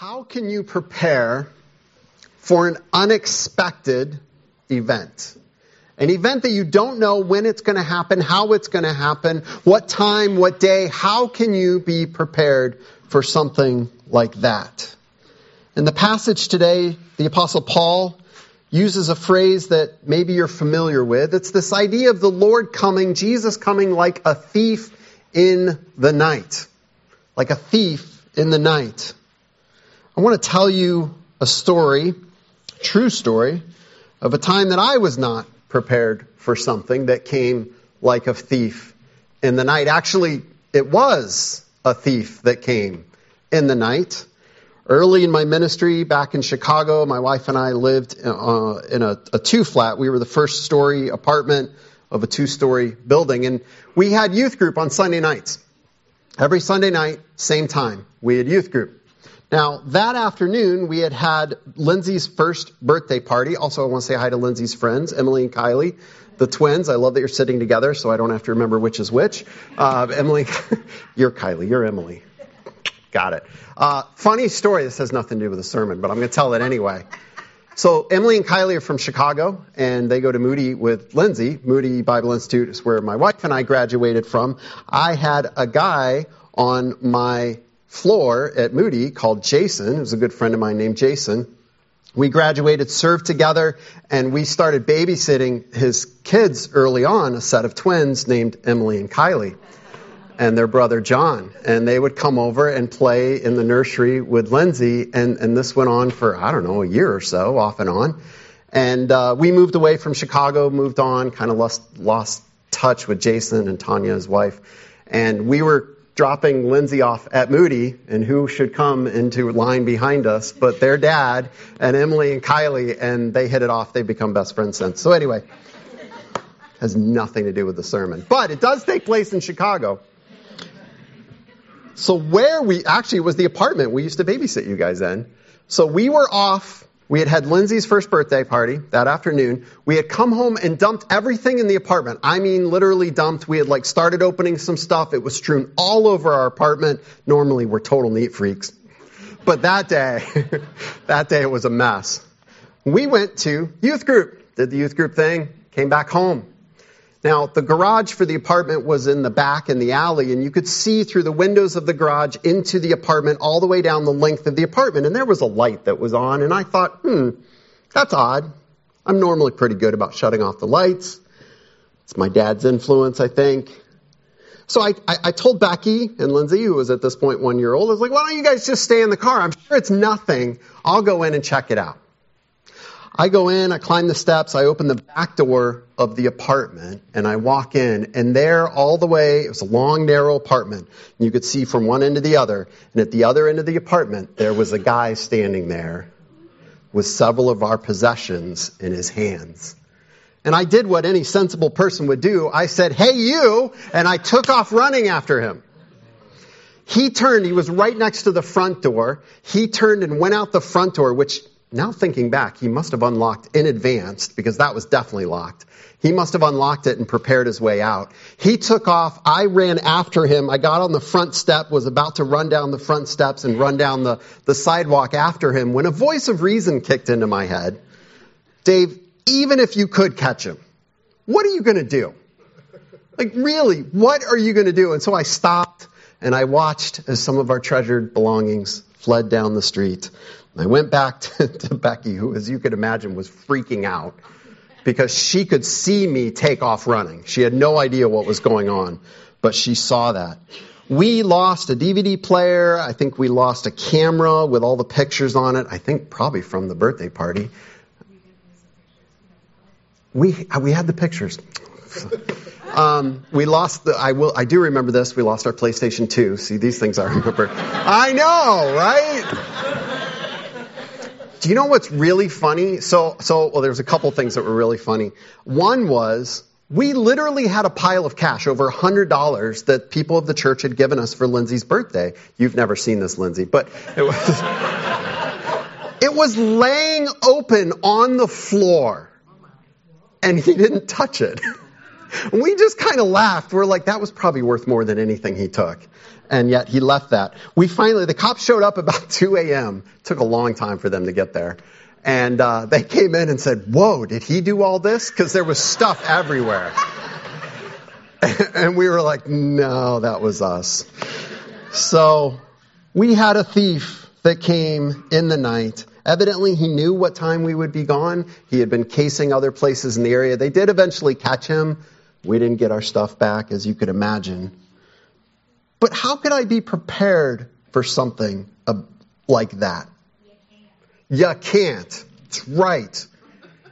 How can you prepare for an unexpected event? An event that you don't know when it's going to happen, how it's going to happen, what time, what day. How can you be prepared for something like that? In the passage today, the apostle Paul uses a phrase that maybe you're familiar with. It's this idea of the Lord coming, Jesus coming like a thief in the night. Like a thief in the night. I want to tell you a story, true story, of a time that I was not prepared for something that came like a thief in the night. Actually, it was a thief that came in the night. Early in my ministry back in Chicago, my wife and I lived uh, in a, a two flat. We were the first story apartment of a two story building, and we had youth group on Sunday nights. Every Sunday night, same time, we had youth group. Now, that afternoon, we had had Lindsay's first birthday party. Also, I want to say hi to Lindsay's friends, Emily and Kylie, the twins. I love that you're sitting together, so I don't have to remember which is which. Uh, Emily, you're Kylie, you're Emily. Got it. Uh, funny story. This has nothing to do with the sermon, but I'm going to tell it anyway. So Emily and Kylie are from Chicago, and they go to Moody with Lindsay. Moody Bible Institute is where my wife and I graduated from. I had a guy on my floor at Moody called Jason, who's a good friend of mine named Jason. We graduated, served together, and we started babysitting his kids early on, a set of twins named Emily and Kylie, and their brother John. And they would come over and play in the nursery with Lindsay, and, and this went on for, I don't know, a year or so, off and on. And uh, we moved away from Chicago, moved on, kind of lost, lost touch with Jason and Tanya, his wife. And we were dropping Lindsay off at Moody, and who should come into line behind us but their dad and Emily and Kylie, and they hit it off. They've become best friends since. So anyway, has nothing to do with the sermon, but it does take place in Chicago. So where we actually was the apartment we used to babysit you guys in. So we were off we had had Lindsay's first birthday party that afternoon. We had come home and dumped everything in the apartment. I mean, literally dumped. We had like started opening some stuff. It was strewn all over our apartment. Normally we're total neat freaks. But that day, that day it was a mess. We went to youth group, did the youth group thing, came back home. Now, the garage for the apartment was in the back in the alley, and you could see through the windows of the garage into the apartment all the way down the length of the apartment. And there was a light that was on, and I thought, hmm, that's odd. I'm normally pretty good about shutting off the lights. It's my dad's influence, I think. So I, I, I told Becky and Lindsay, who was at this point one year old, I was like, why don't you guys just stay in the car? I'm sure it's nothing. I'll go in and check it out. I go in, I climb the steps, I open the back door of the apartment, and I walk in, and there all the way, it was a long, narrow apartment, and you could see from one end to the other, and at the other end of the apartment, there was a guy standing there with several of our possessions in his hands. And I did what any sensible person would do. I said, hey you, and I took off running after him. He turned, he was right next to the front door. He turned and went out the front door, which now thinking back, he must have unlocked in advance because that was definitely locked. He must have unlocked it and prepared his way out. He took off. I ran after him. I got on the front step, was about to run down the front steps and run down the, the sidewalk after him when a voice of reason kicked into my head. Dave, even if you could catch him, what are you going to do? Like, really, what are you going to do? And so I stopped and I watched as some of our treasured belongings fled down the street. I went back to, to Becky, who, as you could imagine, was freaking out because she could see me take off running. She had no idea what was going on, but she saw that. We lost a DVD player. I think we lost a camera with all the pictures on it. I think probably from the birthday party. We, we had the pictures. Um, we lost the, I will, I do remember this. We lost our PlayStation 2. See, these things I remember. I know, right? Do you know what's really funny? So, so, well, there's a couple things that were really funny. One was, we literally had a pile of cash, over $100 that people of the church had given us for Lindsay's birthday. You've never seen this, Lindsay, but it was, it was laying open on the floor and he didn't touch it. we just kind of laughed. We're like, that was probably worth more than anything he took. and yet he left that. We finally, the cops showed up about 2 a.m. Took a long time for them to get there. And uh, they came in and said, Whoa, did he do all this? Because there was stuff everywhere. and we were like, No, that was us. So we had a thief that came in the night. Evidently, he knew what time we would be gone. He had been casing other places in the area. They did eventually catch him. We didn't get our stuff back, as you could imagine. But how could I be prepared for something like that? You can't. That's right.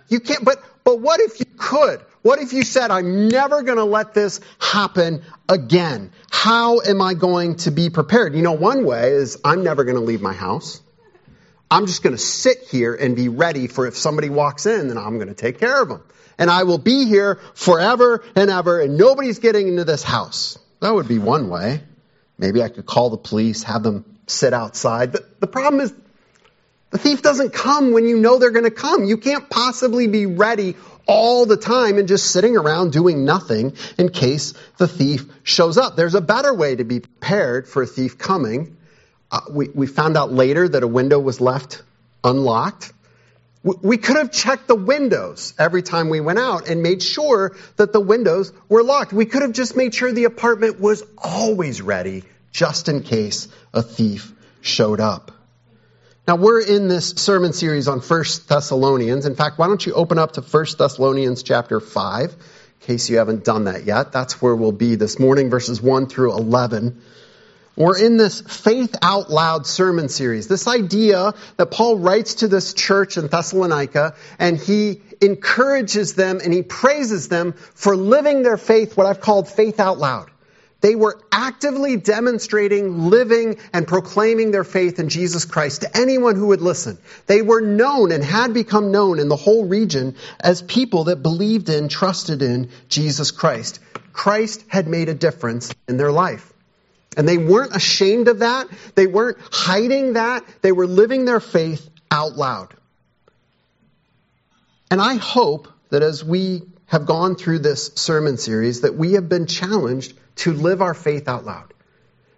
You can't, but, but what if you could? What if you said, I'm never going to let this happen again? How am I going to be prepared? You know, one way is I'm never going to leave my house. I'm just going to sit here and be ready for if somebody walks in, then I'm going to take care of them. And I will be here forever and ever, and nobody's getting into this house. That would be one way. Maybe I could call the police, have them sit outside. But the problem is, the thief doesn't come when you know they're going to come. You can't possibly be ready all the time and just sitting around doing nothing in case the thief shows up. There's a better way to be prepared for a thief coming. Uh, we, we found out later that a window was left unlocked. We could have checked the windows every time we went out and made sure that the windows were locked. We could have just made sure the apartment was always ready just in case a thief showed up. Now we're in this sermon series on 1 Thessalonians. In fact, why don't you open up to 1 Thessalonians chapter 5 in case you haven't done that yet. That's where we'll be this morning verses 1 through 11. We're in this faith out loud sermon series. This idea that Paul writes to this church in Thessalonica and he encourages them and he praises them for living their faith, what I've called faith out loud. They were actively demonstrating, living, and proclaiming their faith in Jesus Christ to anyone who would listen. They were known and had become known in the whole region as people that believed in, trusted in Jesus Christ. Christ had made a difference in their life. And they weren't ashamed of that. They weren't hiding that. They were living their faith out loud. And I hope that as we have gone through this sermon series, that we have been challenged to live our faith out loud.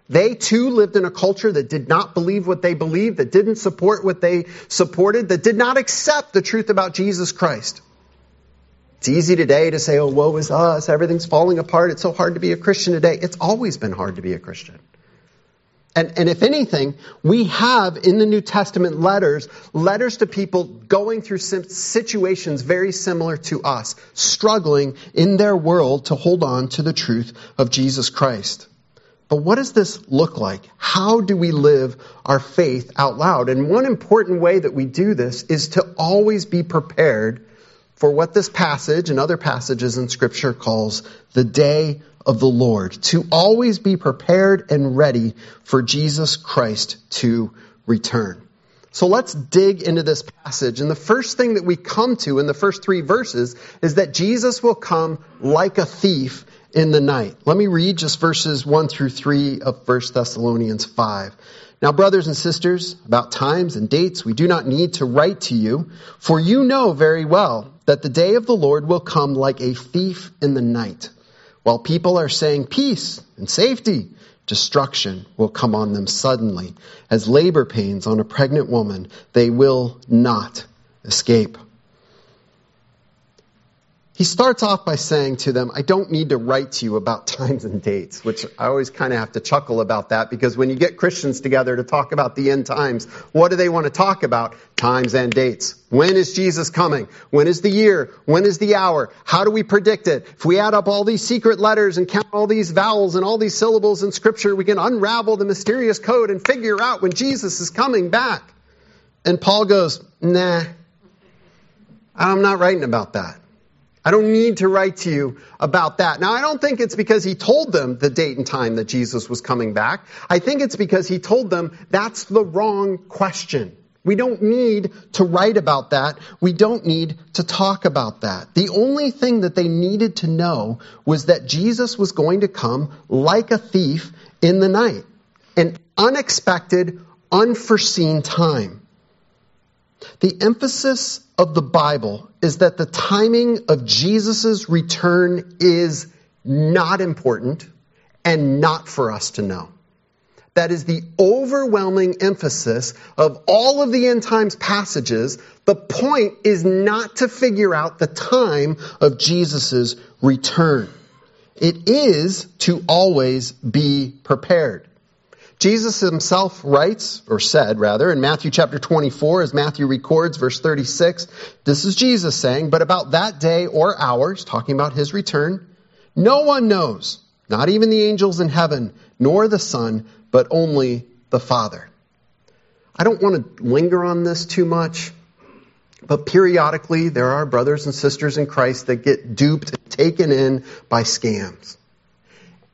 They too lived in a culture that did not believe what they believed, that didn't support what they supported, that did not accept the truth about Jesus Christ. It's easy today to say, oh, woe is us, everything's falling apart, it's so hard to be a Christian today. It's always been hard to be a Christian. And, and if anything, we have in the New Testament letters, letters to people going through situations very similar to us, struggling in their world to hold on to the truth of Jesus Christ. But what does this look like? How do we live our faith out loud? And one important way that we do this is to always be prepared for what this passage and other passages in Scripture calls the day of the Lord, to always be prepared and ready for Jesus Christ to return. So let's dig into this passage. And the first thing that we come to in the first three verses is that Jesus will come like a thief in the night. Let me read just verses 1 through 3 of 1 Thessalonians 5. Now, brothers and sisters, about times and dates we do not need to write to you, for you know very well that the day of the Lord will come like a thief in the night. While people are saying peace and safety, destruction will come on them suddenly. As labor pains on a pregnant woman, they will not escape. He starts off by saying to them, I don't need to write to you about times and dates, which I always kind of have to chuckle about that because when you get Christians together to talk about the end times, what do they want to talk about? Times and dates. When is Jesus coming? When is the year? When is the hour? How do we predict it? If we add up all these secret letters and count all these vowels and all these syllables in scripture, we can unravel the mysterious code and figure out when Jesus is coming back. And Paul goes, nah, I'm not writing about that. I don't need to write to you about that. Now, I don't think it's because he told them the date and time that Jesus was coming back. I think it's because he told them that's the wrong question. We don't need to write about that. We don't need to talk about that. The only thing that they needed to know was that Jesus was going to come like a thief in the night. An unexpected, unforeseen time. The emphasis of the Bible is that the timing of Jesus' return is not important and not for us to know. That is the overwhelming emphasis of all of the end times passages. The point is not to figure out the time of Jesus' return. It is to always be prepared. Jesus himself writes, or said rather, in Matthew chapter 24, as Matthew records, verse 36, this is Jesus saying, but about that day or hours, talking about his return, no one knows, not even the angels in heaven, nor the Son, but only the Father. I don't want to linger on this too much, but periodically there are brothers and sisters in Christ that get duped and taken in by scams.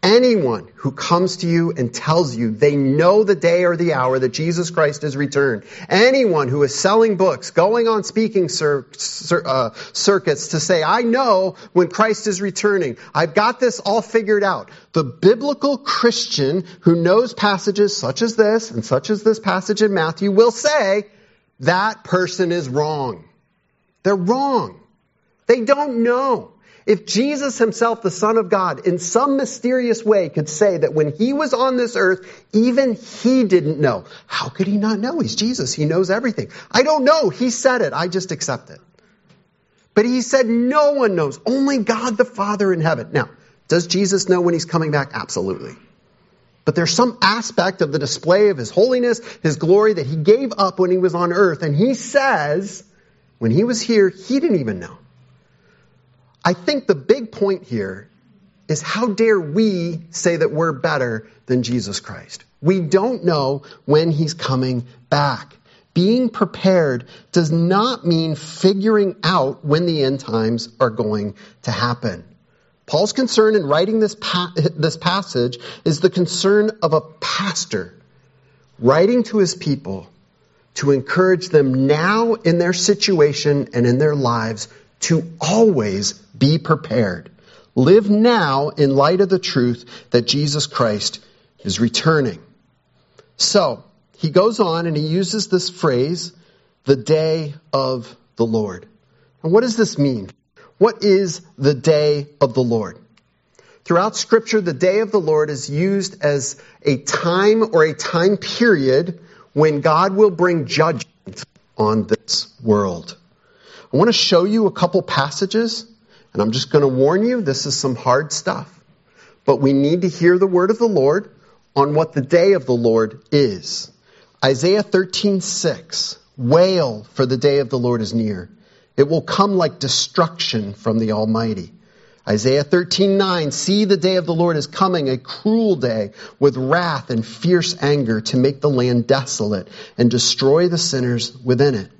Anyone who comes to you and tells you they know the day or the hour that Jesus Christ has returned, anyone who is selling books, going on speaking cir- cir- uh, circuits to say, I know when Christ is returning, I've got this all figured out. The biblical Christian who knows passages such as this and such as this passage in Matthew will say, that person is wrong. They're wrong. They don't know. If Jesus himself, the Son of God, in some mysterious way could say that when he was on this earth, even he didn't know. How could he not know? He's Jesus. He knows everything. I don't know. He said it. I just accept it. But he said no one knows. Only God the Father in heaven. Now, does Jesus know when he's coming back? Absolutely. But there's some aspect of the display of his holiness, his glory that he gave up when he was on earth. And he says, when he was here, he didn't even know. I think the big point here is how dare we say that we're better than Jesus Christ? We don't know when he's coming back. Being prepared does not mean figuring out when the end times are going to happen. Paul's concern in writing this, pa- this passage is the concern of a pastor writing to his people to encourage them now in their situation and in their lives to always be prepared. Live now in light of the truth that Jesus Christ is returning. So, he goes on and he uses this phrase, the day of the Lord. And what does this mean? What is the day of the Lord? Throughout scripture, the day of the Lord is used as a time or a time period when God will bring judgment on this world. I want to show you a couple passages, and I'm just going to warn you, this is some hard stuff. But we need to hear the word of the Lord on what the day of the Lord is. Isaiah 13:6 Wail for the day of the Lord is near. It will come like destruction from the Almighty. Isaiah 13:9 See the day of the Lord is coming, a cruel day with wrath and fierce anger to make the land desolate and destroy the sinners within it.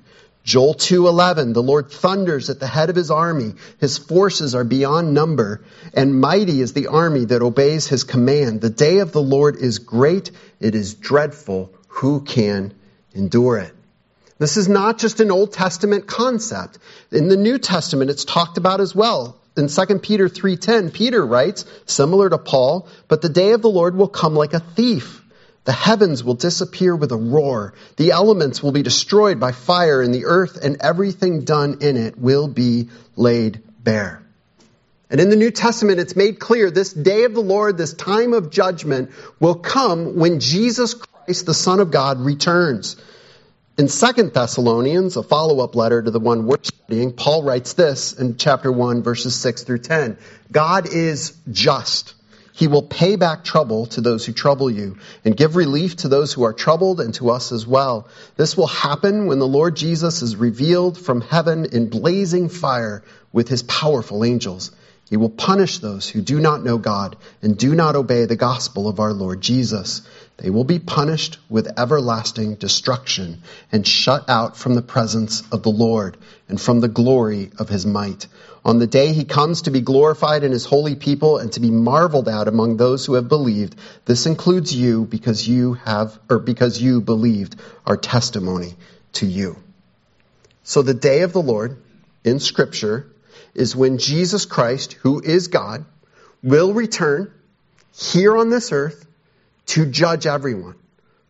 Joel 2:11 The Lord thunders at the head of his army. His forces are beyond number and mighty is the army that obeys his command. The day of the Lord is great. It is dreadful. Who can endure it? This is not just an Old Testament concept. In the New Testament it's talked about as well. In 2 Peter 3:10 Peter writes similar to Paul but the day of the Lord will come like a thief the heavens will disappear with a roar. The elements will be destroyed by fire, and the earth and everything done in it will be laid bare. And in the New Testament, it's made clear this day of the Lord, this time of judgment, will come when Jesus Christ, the Son of God, returns. In 2 Thessalonians, a follow up letter to the one we're studying, Paul writes this in chapter 1, verses 6 through 10 God is just. He will pay back trouble to those who trouble you and give relief to those who are troubled and to us as well. This will happen when the Lord Jesus is revealed from heaven in blazing fire with his powerful angels. He will punish those who do not know God and do not obey the gospel of our Lord Jesus. They will be punished with everlasting destruction and shut out from the presence of the Lord and from the glory of his might. On the day he comes to be glorified in his holy people and to be marveled at among those who have believed, this includes you because you have, or because you believed our testimony to you. So the day of the Lord in scripture is when Jesus Christ, who is God, will return here on this earth to judge everyone,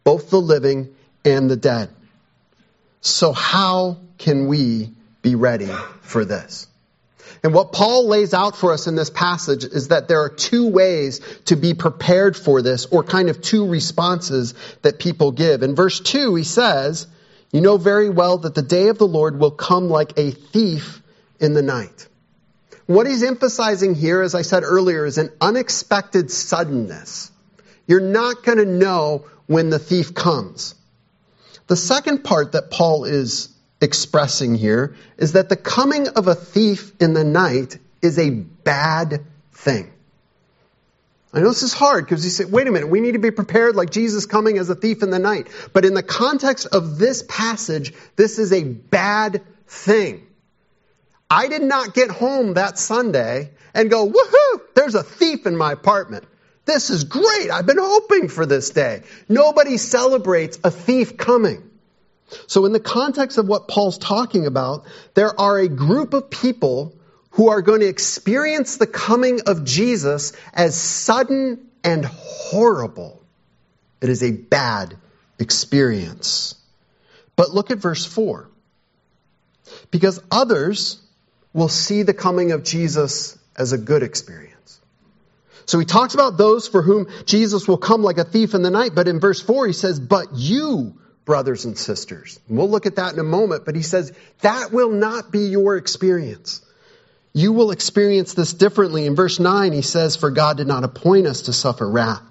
both the living and the dead. So how can we be ready for this? And what Paul lays out for us in this passage is that there are two ways to be prepared for this, or kind of two responses that people give. In verse 2, he says, You know very well that the day of the Lord will come like a thief in the night. What he's emphasizing here, as I said earlier, is an unexpected suddenness. You're not going to know when the thief comes. The second part that Paul is expressing here is that the coming of a thief in the night is a bad thing. I know this is hard because you say, wait a minute, we need to be prepared like Jesus coming as a thief in the night. But in the context of this passage, this is a bad thing. I did not get home that Sunday and go, woohoo, there's a thief in my apartment. This is great. I've been hoping for this day. Nobody celebrates a thief coming. So, in the context of what Paul's talking about, there are a group of people who are going to experience the coming of Jesus as sudden and horrible. It is a bad experience. But look at verse 4. Because others will see the coming of Jesus as a good experience. So he talks about those for whom Jesus will come like a thief in the night, but in verse 4 he says, But you, brothers and sisters. we'll look at that in a moment, but he says that will not be your experience. You will experience this differently. In verse 9, he says, For God did not appoint us to suffer wrath,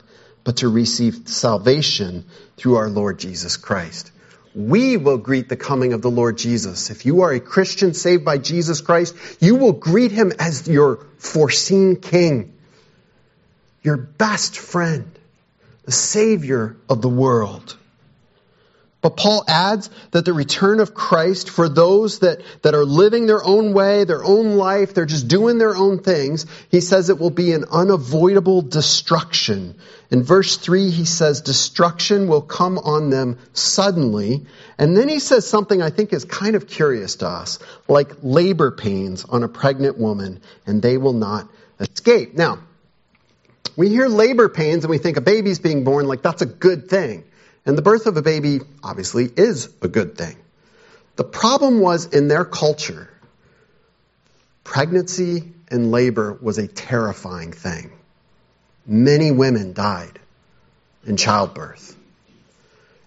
but to receive salvation through our Lord Jesus Christ. We will greet the coming of the Lord Jesus. If you are a Christian saved by Jesus Christ, you will greet him as your foreseen king, your best friend, the Savior of the world. But Paul adds that the return of Christ for those that, that are living their own way, their own life, they're just doing their own things, he says it will be an unavoidable destruction. In verse 3, he says destruction will come on them suddenly. And then he says something I think is kind of curious to us, like labor pains on a pregnant woman, and they will not escape. Now, we hear labor pains and we think a baby's being born, like that's a good thing. And the birth of a baby, obviously, is a good thing. The problem was in their culture, pregnancy and labor was a terrifying thing. Many women died in childbirth.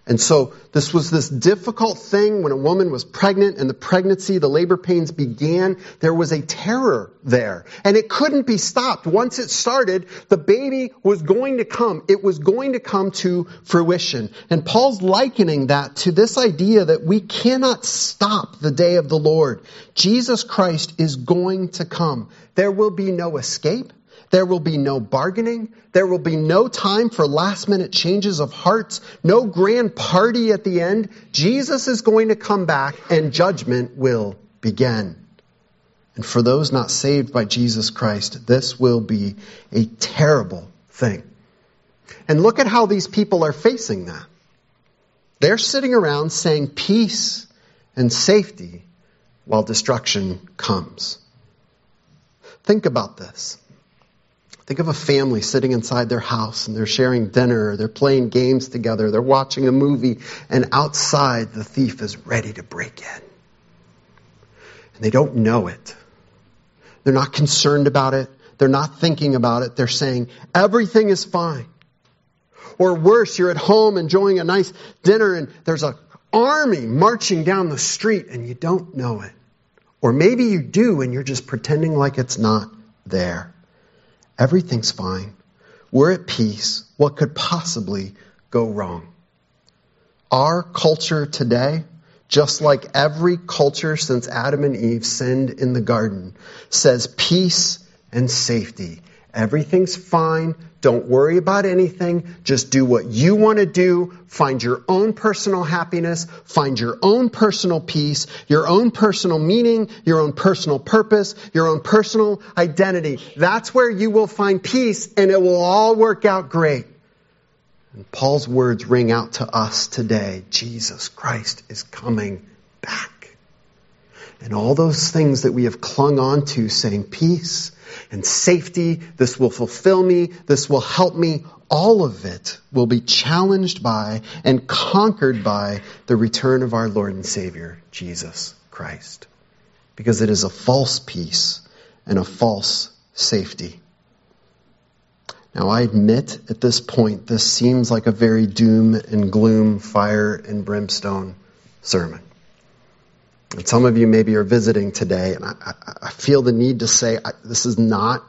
And so this was this difficult thing when a woman was pregnant and the pregnancy, the labor pains began. There was a terror there and it couldn't be stopped. Once it started, the baby was going to come. It was going to come to fruition. And Paul's likening that to this idea that we cannot stop the day of the Lord. Jesus Christ is going to come. There will be no escape. There will be no bargaining. There will be no time for last minute changes of hearts, no grand party at the end. Jesus is going to come back and judgment will begin. And for those not saved by Jesus Christ, this will be a terrible thing. And look at how these people are facing that. They're sitting around saying peace and safety while destruction comes. Think about this. Think of a family sitting inside their house and they're sharing dinner, they're playing games together, they're watching a movie, and outside the thief is ready to break in. And they don't know it. They're not concerned about it. They're not thinking about it. They're saying, everything is fine. Or worse, you're at home enjoying a nice dinner and there's an army marching down the street and you don't know it. Or maybe you do and you're just pretending like it's not there. Everything's fine. We're at peace. What could possibly go wrong? Our culture today, just like every culture since Adam and Eve sinned in the garden, says peace and safety. Everything's fine. Don't worry about anything. Just do what you want to do. Find your own personal happiness. Find your own personal peace, your own personal meaning, your own personal purpose, your own personal identity. That's where you will find peace and it will all work out great. And Paul's words ring out to us today. Jesus Christ is coming back. And all those things that we have clung on to saying peace, and safety. This will fulfill me. This will help me. All of it will be challenged by and conquered by the return of our Lord and Savior, Jesus Christ. Because it is a false peace and a false safety. Now, I admit at this point, this seems like a very doom and gloom, fire and brimstone sermon. And some of you maybe are visiting today, and I, I feel the need to say I, this is not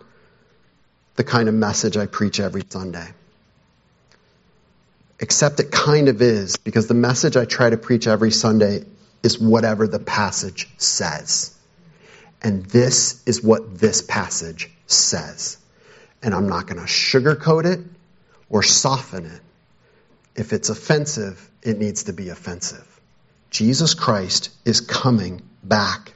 the kind of message I preach every Sunday. Except it kind of is, because the message I try to preach every Sunday is whatever the passage says. And this is what this passage says. And I'm not going to sugarcoat it or soften it. If it's offensive, it needs to be offensive. Jesus Christ is coming back.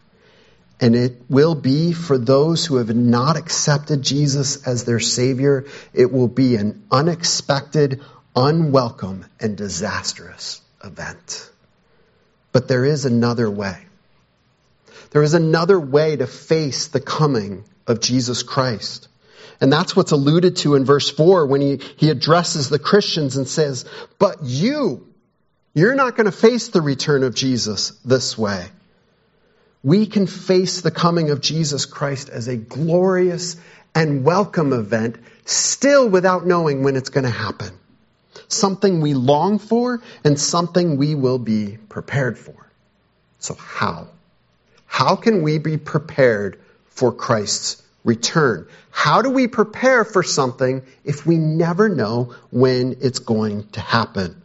And it will be for those who have not accepted Jesus as their Savior, it will be an unexpected, unwelcome, and disastrous event. But there is another way. There is another way to face the coming of Jesus Christ. And that's what's alluded to in verse 4 when he, he addresses the Christians and says, But you, you're not going to face the return of Jesus this way. We can face the coming of Jesus Christ as a glorious and welcome event, still without knowing when it's going to happen. Something we long for and something we will be prepared for. So, how? How can we be prepared for Christ's return? How do we prepare for something if we never know when it's going to happen?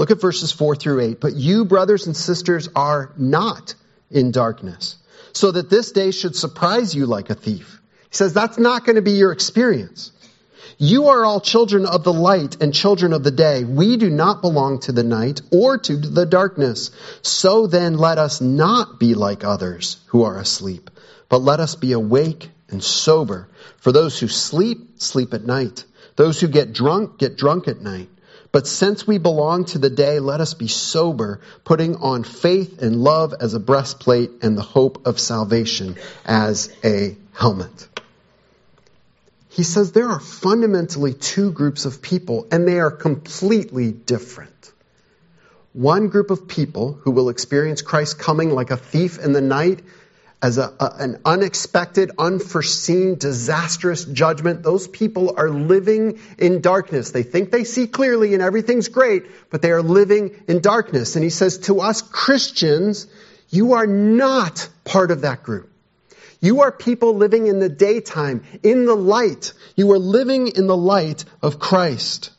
Look at verses 4 through 8. But you, brothers and sisters, are not in darkness, so that this day should surprise you like a thief. He says that's not going to be your experience. You are all children of the light and children of the day. We do not belong to the night or to the darkness. So then let us not be like others who are asleep, but let us be awake and sober. For those who sleep, sleep at night. Those who get drunk, get drunk at night. But since we belong to the day, let us be sober, putting on faith and love as a breastplate and the hope of salvation as a helmet. He says there are fundamentally two groups of people, and they are completely different. One group of people who will experience Christ coming like a thief in the night as a, a, an unexpected, unforeseen, disastrous judgment. Those people are living in darkness. They think they see clearly and everything's great, but they are living in darkness. And he says to us Christians, you are not part of that group. You are people living in the daytime, in the light. You are living in the light of Christ.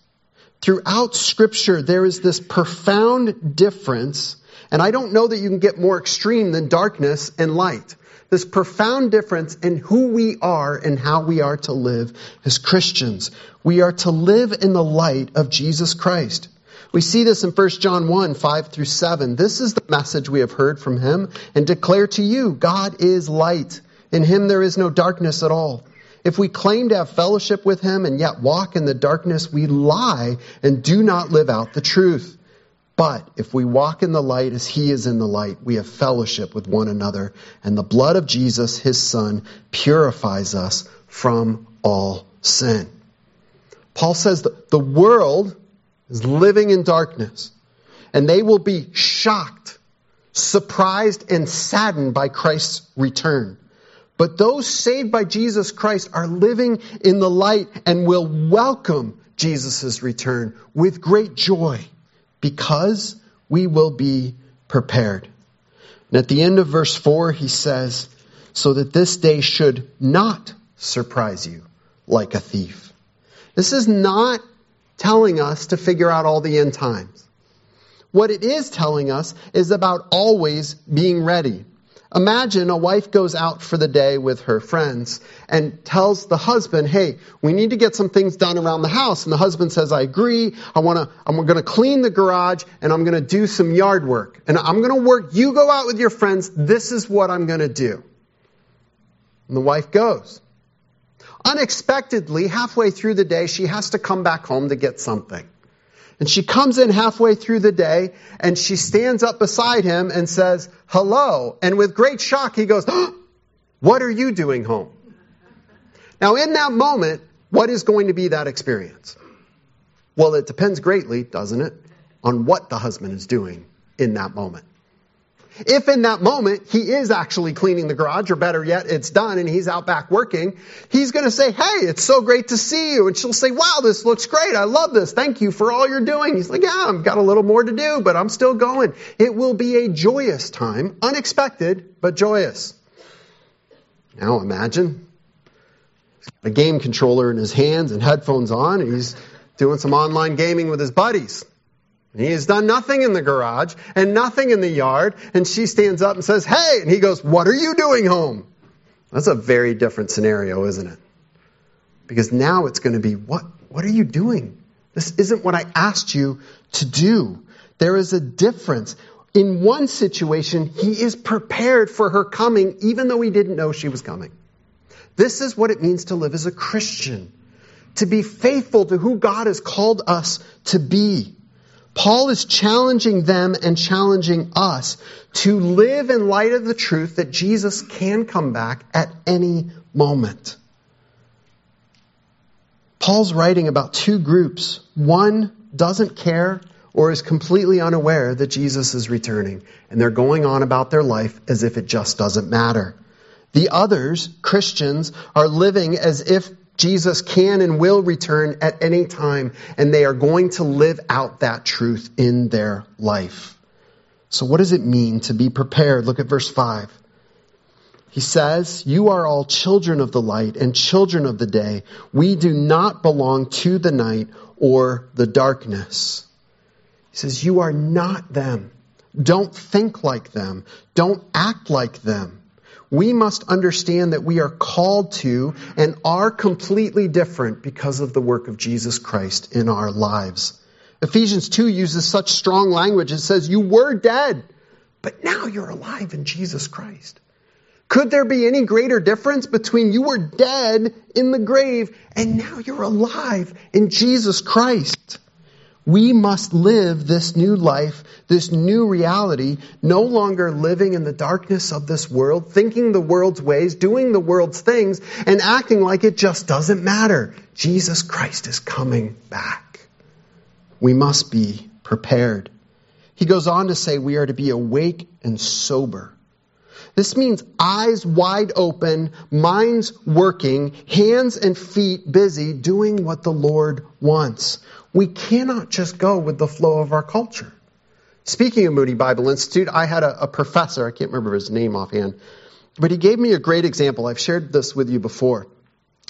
Throughout scripture, there is this profound difference and I don't know that you can get more extreme than darkness and light. This profound difference in who we are and how we are to live as Christians. We are to live in the light of Jesus Christ. We see this in 1 John 1, 5 through 7. This is the message we have heard from him and declare to you, God is light. In him there is no darkness at all. If we claim to have fellowship with him and yet walk in the darkness, we lie and do not live out the truth. But if we walk in the light as he is in the light, we have fellowship with one another, and the blood of Jesus, his son, purifies us from all sin. Paul says that the world is living in darkness, and they will be shocked, surprised, and saddened by Christ's return. But those saved by Jesus Christ are living in the light and will welcome Jesus' return with great joy because we will be prepared. And at the end of verse 4, he says, so that this day should not surprise you like a thief. This is not telling us to figure out all the end times. What it is telling us is about always being ready. Imagine a wife goes out for the day with her friends and tells the husband, "Hey, we need to get some things done around the house." And the husband says, "I agree. I want to I'm going to clean the garage and I'm going to do some yard work. And I'm going to work. You go out with your friends. This is what I'm going to do." And the wife goes. Unexpectedly, halfway through the day, she has to come back home to get something. And she comes in halfway through the day and she stands up beside him and says, hello. And with great shock, he goes, oh, what are you doing home? Now, in that moment, what is going to be that experience? Well, it depends greatly, doesn't it, on what the husband is doing in that moment. If in that moment he is actually cleaning the garage, or better yet, it's done and he's out back working, he's going to say, Hey, it's so great to see you. And she'll say, Wow, this looks great. I love this. Thank you for all you're doing. He's like, Yeah, I've got a little more to do, but I'm still going. It will be a joyous time, unexpected, but joyous. Now imagine a game controller in his hands and headphones on, and he's doing some online gaming with his buddies. He has done nothing in the garage and nothing in the yard, and she stands up and says, Hey! And he goes, What are you doing home? That's a very different scenario, isn't it? Because now it's going to be, What, what are you doing? This isn't what I asked you to do. There is a difference. In one situation, he is prepared for her coming, even though he didn't know she was coming. This is what it means to live as a Christian, to be faithful to who God has called us to be. Paul is challenging them and challenging us to live in light of the truth that Jesus can come back at any moment. Paul's writing about two groups. One doesn't care or is completely unaware that Jesus is returning, and they're going on about their life as if it just doesn't matter. The others, Christians, are living as if Jesus can and will return at any time, and they are going to live out that truth in their life. So, what does it mean to be prepared? Look at verse 5. He says, You are all children of the light and children of the day. We do not belong to the night or the darkness. He says, You are not them. Don't think like them. Don't act like them we must understand that we are called to and are completely different because of the work of Jesus Christ in our lives. Ephesians 2 uses such strong language. It says, You were dead, but now you're alive in Jesus Christ. Could there be any greater difference between you were dead in the grave and now you're alive in Jesus Christ? We must live this new life, this new reality, no longer living in the darkness of this world, thinking the world's ways, doing the world's things, and acting like it just doesn't matter. Jesus Christ is coming back. We must be prepared. He goes on to say we are to be awake and sober. This means eyes wide open, minds working, hands and feet busy doing what the Lord wants. We cannot just go with the flow of our culture. Speaking of Moody Bible Institute, I had a, a professor, I can't remember his name offhand, but he gave me a great example. I've shared this with you before.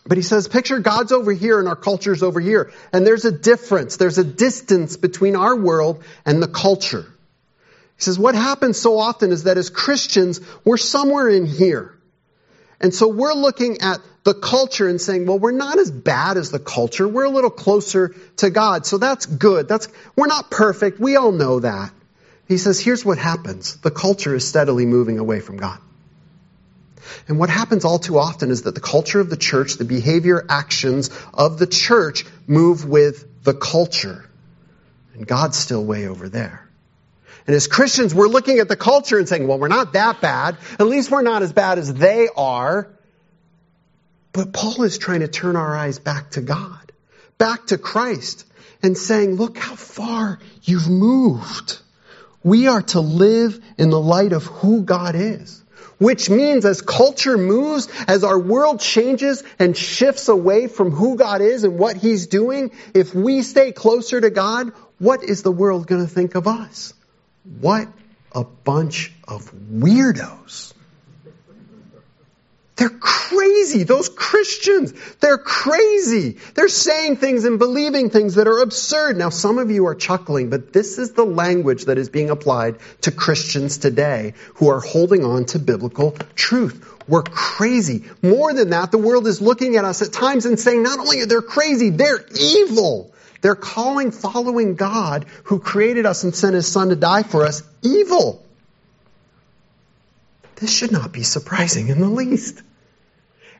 But he says, picture God's over here and our culture's over here. And there's a difference. There's a distance between our world and the culture. He says, what happens so often is that as Christians, we're somewhere in here. And so we're looking at the culture and saying, well, we're not as bad as the culture. We're a little closer to God. So that's good. That's, we're not perfect. We all know that. He says, here's what happens. The culture is steadily moving away from God. And what happens all too often is that the culture of the church, the behavior, actions of the church move with the culture. And God's still way over there. And as Christians, we're looking at the culture and saying, well, we're not that bad. At least we're not as bad as they are. But Paul is trying to turn our eyes back to God, back to Christ, and saying, look how far you've moved. We are to live in the light of who God is. Which means as culture moves, as our world changes and shifts away from who God is and what He's doing, if we stay closer to God, what is the world going to think of us? What a bunch of weirdos. They're crazy. Those Christians, they're crazy. They're saying things and believing things that are absurd. Now, some of you are chuckling, but this is the language that is being applied to Christians today who are holding on to biblical truth. We're crazy. More than that, the world is looking at us at times and saying not only are they crazy, they're evil. They're calling following God who created us and sent his son to die for us evil. This should not be surprising in the least.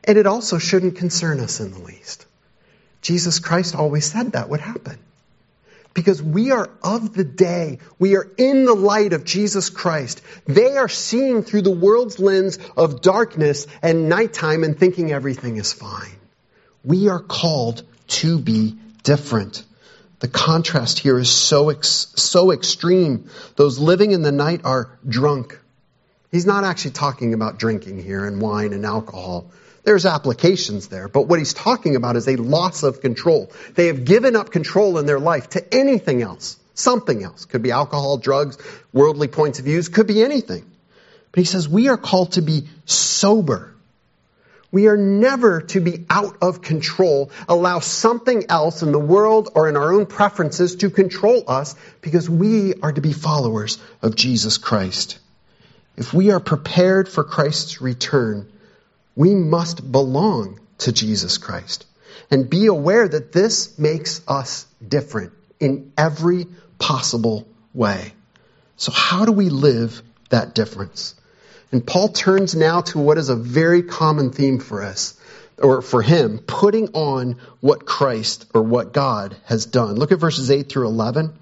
And it also shouldn't concern us in the least. Jesus Christ always said that would happen. Because we are of the day. We are in the light of Jesus Christ. They are seeing through the world's lens of darkness and nighttime and thinking everything is fine. We are called to be different. The contrast here is so, ex- so extreme. Those living in the night are drunk He's not actually talking about drinking here and wine and alcohol. There's applications there, but what he's talking about is a loss of control. They have given up control in their life to anything else, something else. Could be alcohol, drugs, worldly points of views, could be anything. But he says we are called to be sober. We are never to be out of control, allow something else in the world or in our own preferences to control us because we are to be followers of Jesus Christ. If we are prepared for Christ's return, we must belong to Jesus Christ and be aware that this makes us different in every possible way. So how do we live that difference? And Paul turns now to what is a very common theme for us, or for him, putting on what Christ or what God has done. Look at verses 8 through 11.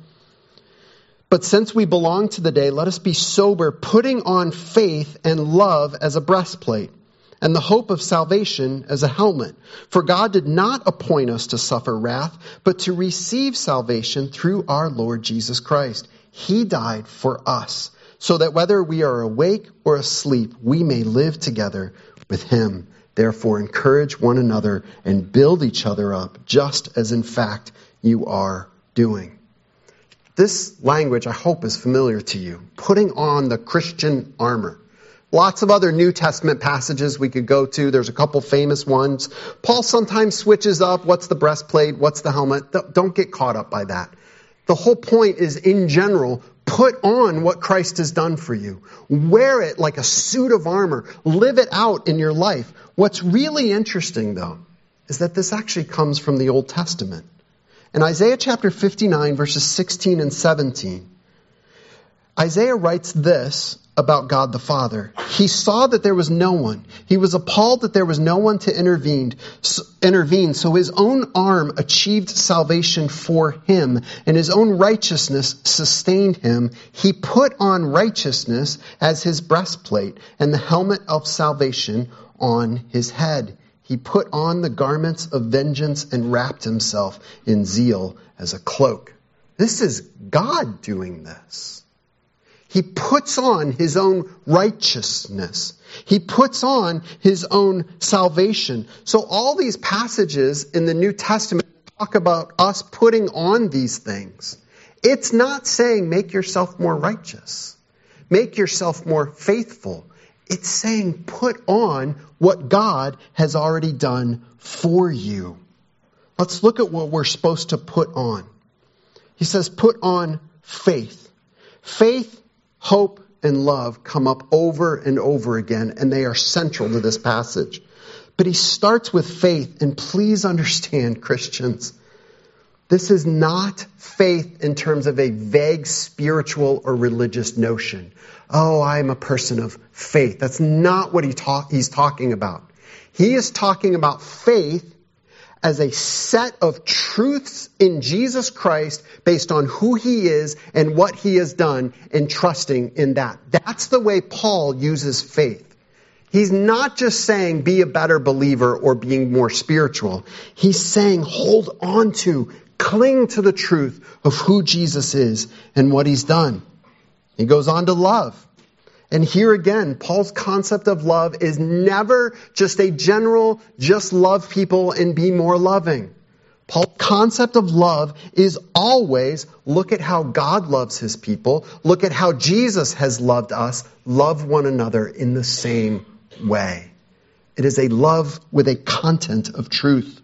But since we belong to the day, let us be sober, putting on faith and love as a breastplate and the hope of salvation as a helmet. For God did not appoint us to suffer wrath, but to receive salvation through our Lord Jesus Christ. He died for us, so that whether we are awake or asleep, we may live together with Him. Therefore, encourage one another and build each other up, just as in fact you are doing. This language, I hope, is familiar to you. Putting on the Christian armor. Lots of other New Testament passages we could go to. There's a couple famous ones. Paul sometimes switches up what's the breastplate, what's the helmet. Don't get caught up by that. The whole point is, in general, put on what Christ has done for you. Wear it like a suit of armor. Live it out in your life. What's really interesting, though, is that this actually comes from the Old Testament. In Isaiah chapter 59, verses 16 and 17, Isaiah writes this about God the Father. He saw that there was no one. He was appalled that there was no one to intervene, intervene. So his own arm achieved salvation for him and his own righteousness sustained him. He put on righteousness as his breastplate and the helmet of salvation on his head. He put on the garments of vengeance and wrapped himself in zeal as a cloak. This is God doing this. He puts on his own righteousness. He puts on his own salvation. So all these passages in the New Testament talk about us putting on these things. It's not saying make yourself more righteous. Make yourself more faithful. It's saying put on what God has already done for you. Let's look at what we're supposed to put on. He says put on faith. Faith hope, and love come up over and over again, and they are central to this passage. But he starts with faith, and please understand, Christians, this is not faith in terms of a vague spiritual or religious notion. Oh, I'm a person of faith. That's not what he talk, he's talking about. He is talking about faith as a set of truths in Jesus Christ based on who he is and what he has done and trusting in that. That's the way Paul uses faith. He's not just saying be a better believer or being more spiritual. He's saying hold on to, cling to the truth of who Jesus is and what he's done. He goes on to love. And here again, Paul's concept of love is never just a general, just love people and be more loving. Paul's concept of love is always look at how God loves his people, look at how Jesus has loved us, love one another in the same way. It is a love with a content of truth.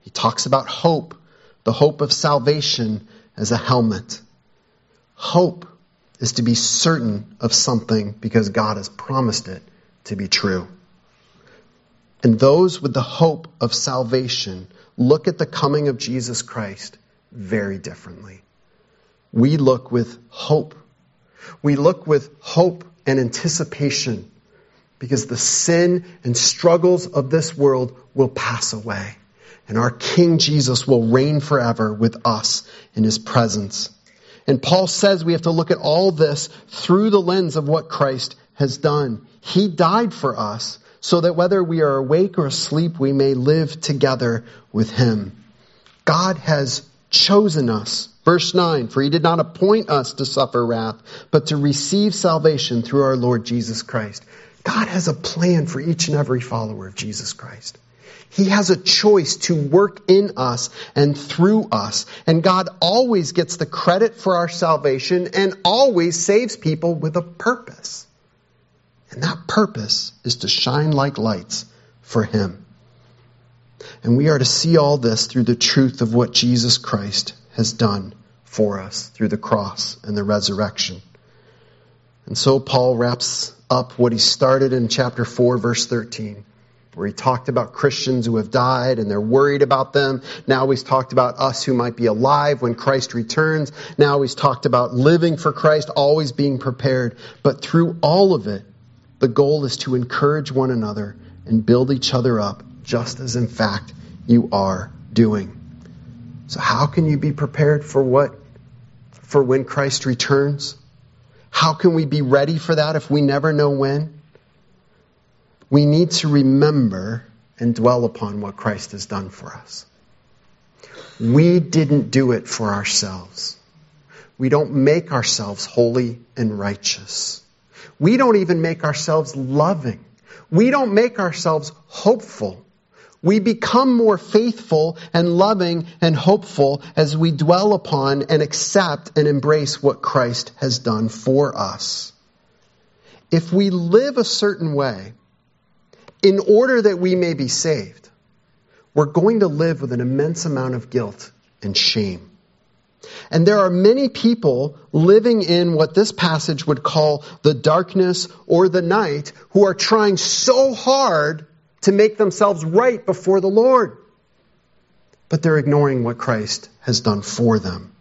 He talks about hope, the hope of salvation as a helmet. Hope is to be certain of something because God has promised it to be true. And those with the hope of salvation look at the coming of Jesus Christ very differently. We look with hope. We look with hope and anticipation because the sin and struggles of this world will pass away. And our King Jesus will reign forever with us in his presence. And Paul says we have to look at all this through the lens of what Christ has done. He died for us so that whether we are awake or asleep, we may live together with him. God has chosen us Verse 9, for he did not appoint us to suffer wrath, but to receive salvation through our Lord Jesus Christ. God has a plan for each and every follower of Jesus Christ. He has a choice to work in us and through us. And God always gets the credit for our salvation and always saves people with a purpose. And that purpose is to shine like lights for Him. And we are to see all this through the truth of what Jesus Christ has done for us through the cross and the resurrection. And so Paul wraps up what he started in chapter 4, verse 13 where he talked about Christians who have died and they're worried about them. Now he's talked about us who might be alive when Christ returns. Now he's talked about living for Christ, always being prepared. But through all of it, the goal is to encourage one another and build each other up, just as in fact you are doing. So how can you be prepared for what? For when Christ returns? How can we be ready for that if we never know when? We need to remember and dwell upon what Christ has done for us. We didn't do it for ourselves. We don't make ourselves holy and righteous. We don't even make ourselves loving. We don't make ourselves hopeful. We become more faithful and loving and hopeful as we dwell upon and accept and embrace what Christ has done for us. If we live a certain way, in order that we may be saved, we're going to live with an immense amount of guilt and shame. And there are many people living in what this passage would call the darkness or the night who are trying so hard to make themselves right before the Lord. But they're ignoring what Christ has done for them.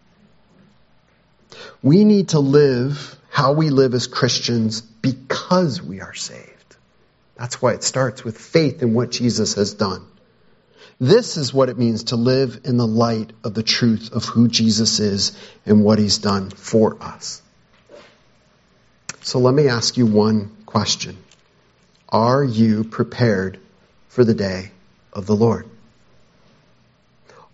We need to live how we live as Christians because we are saved. That's why it starts with faith in what Jesus has done. This is what it means to live in the light of the truth of who Jesus is and what he's done for us. So let me ask you one question. Are you prepared for the day of the Lord?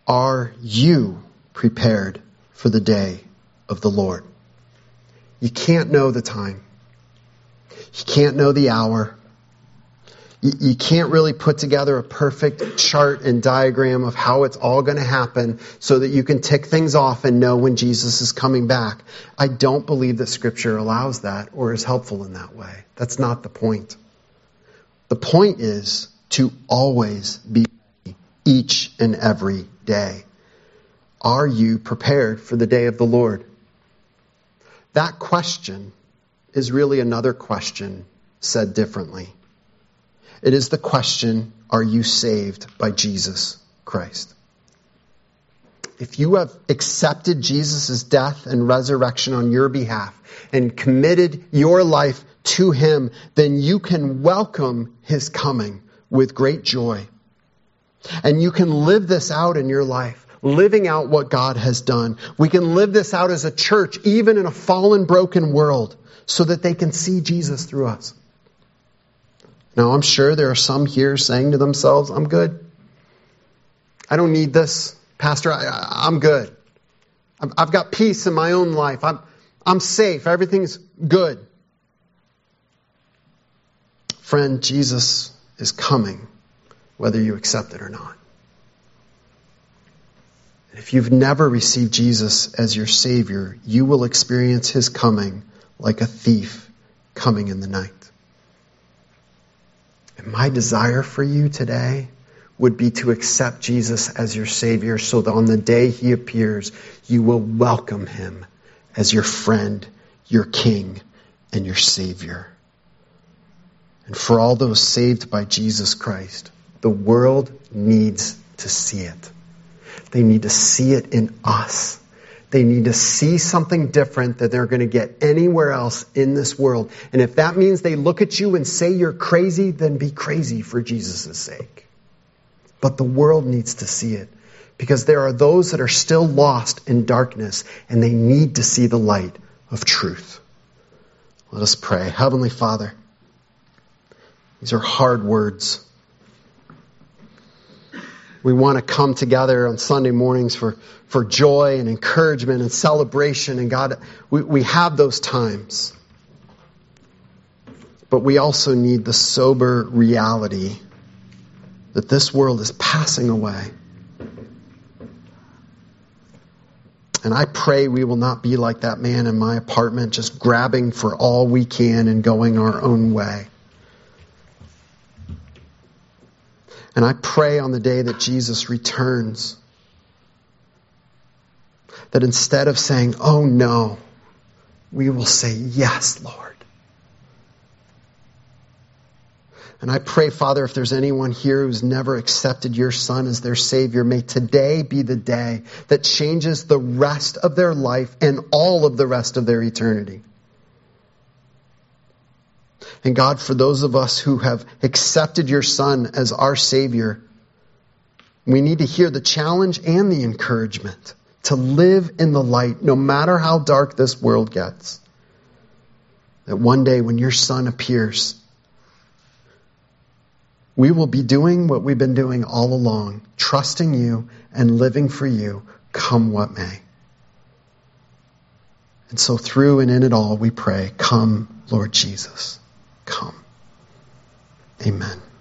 Are you prepared for the day of the Lord? You can't know the time. You can't know the hour you can't really put together a perfect chart and diagram of how it's all going to happen so that you can tick things off and know when Jesus is coming back. I don't believe that Scripture allows that or is helpful in that way. That's not the point. The point is to always be each and every day. Are you prepared for the day of the Lord? That question is really another question said differently. It is the question Are you saved by Jesus Christ? If you have accepted Jesus' death and resurrection on your behalf and committed your life to Him, then you can welcome His coming with great joy. And you can live this out in your life, living out what God has done. We can live this out as a church, even in a fallen, broken world, so that they can see Jesus through us. Now, I'm sure there are some here saying to themselves, I'm good. I don't need this. Pastor, I, am good. I've got peace in my own life. I'm, I'm safe. Everything's good. Friend, Jesus is coming, whether you accept it or not. And if you've never received Jesus as your Savior, you will experience His coming like a thief coming in the night. And my desire for you today would be to accept Jesus as your Savior so that on the day He appears, you will welcome Him as your friend, your King, and your Savior. And for all those saved by Jesus Christ, the world needs to see it. They need to see it in us. They need to see something different that they're going to get anywhere else in this world. And if that means they look at you and say you're crazy, then be crazy for Jesus' sake. But the world needs to see it because there are those that are still lost in darkness and they need to see the light of truth. Let us pray. Heavenly Father, these are hard words. We want to come together on Sunday mornings for, for joy and encouragement and celebration. And God, we, we have those times. But we also need the sober reality that this world is passing away. And I pray we will not be like that man in my apartment, just grabbing for all we can and going our own way. And I pray on the day that Jesus returns that instead of saying, oh no, we will say, yes, Lord. And I pray, Father, if there's anyone here who's never accepted your Son as their Savior, may today be the day that changes the rest of their life and all of the rest of their eternity. And God, for those of us who have accepted your Son as our Savior, we need to hear the challenge and the encouragement to live in the light no matter how dark this world gets. That one day when your Son appears, we will be doing what we've been doing all along, trusting you and living for you, come what may. And so, through and in it all, we pray, Come, Lord Jesus. Come. Amen.